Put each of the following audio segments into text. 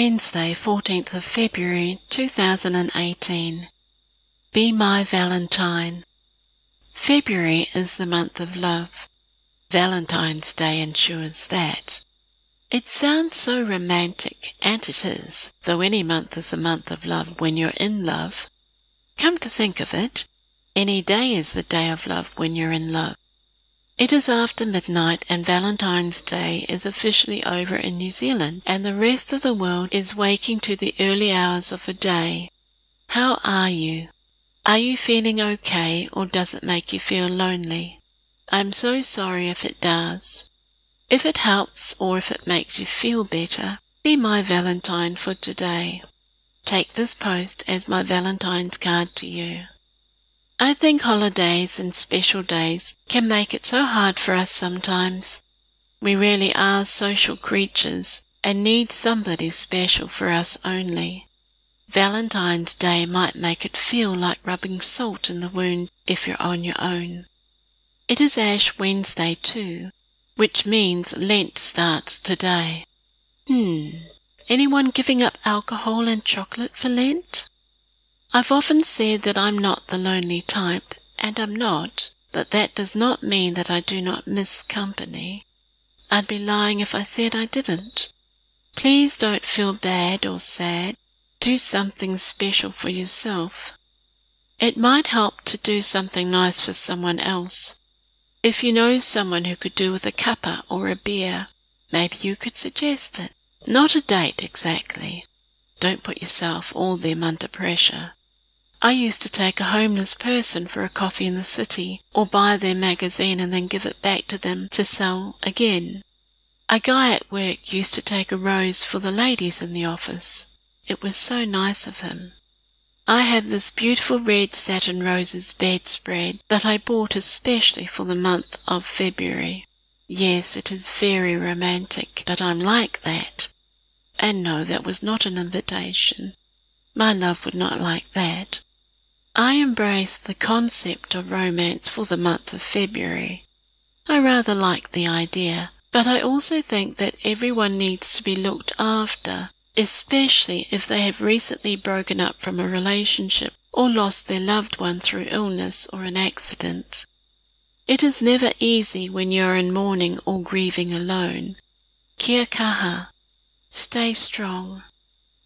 Wednesday, 14th of February 2018. Be My Valentine. February is the month of love. Valentine's Day ensures that. It sounds so romantic, and it is, though any month is a month of love when you're in love. Come to think of it, any day is the day of love when you're in love. It is after midnight and Valentine's Day is officially over in New Zealand and the rest of the world is waking to the early hours of a day. How are you? Are you feeling okay or does it make you feel lonely? I'm so sorry if it does. If it helps or if it makes you feel better, be my Valentine for today. Take this post as my Valentine's card to you. I think holidays and special days can make it so hard for us sometimes. We really are social creatures and need somebody special for us only. Valentine's Day might make it feel like rubbing salt in the wound if you're on your own. It is Ash Wednesday too, which means Lent starts today. Hmm, anyone giving up alcohol and chocolate for Lent? I've often said that I'm not the lonely type, and I'm not, but that does not mean that I do not miss company. I'd be lying if I said I didn't. Please don't feel bad or sad. Do something special for yourself. It might help to do something nice for someone else. If you know someone who could do with a cuppa or a beer, maybe you could suggest it. Not a date exactly. Don't put yourself or them under pressure. I used to take a homeless person for a coffee in the city or buy their magazine and then give it back to them to sell again. A guy at work used to take a rose for the ladies in the office. It was so nice of him. I have this beautiful red satin roses bedspread that I bought especially for the month of February. Yes, it is very romantic, but I'm like that. And no, that was not an invitation. My love would not like that. I embrace the concept of romance for the month of February. I rather like the idea, but I also think that everyone needs to be looked after, especially if they have recently broken up from a relationship or lost their loved one through illness or an accident. It is never easy when you are in mourning or grieving alone. Kia kaha. Stay strong.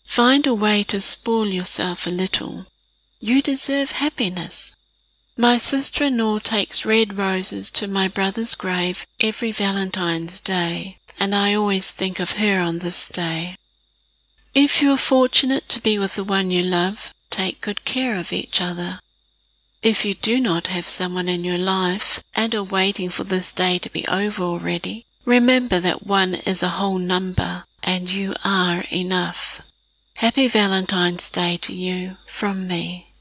Find a way to spoil yourself a little. You deserve happiness. My sister-in-law takes red roses to my brother's grave every Valentine's Day, and I always think of her on this day. If you are fortunate to be with the one you love, take good care of each other. If you do not have someone in your life and are waiting for this day to be over already, remember that one is a whole number and you are enough. Happy Valentine's Day to you from me.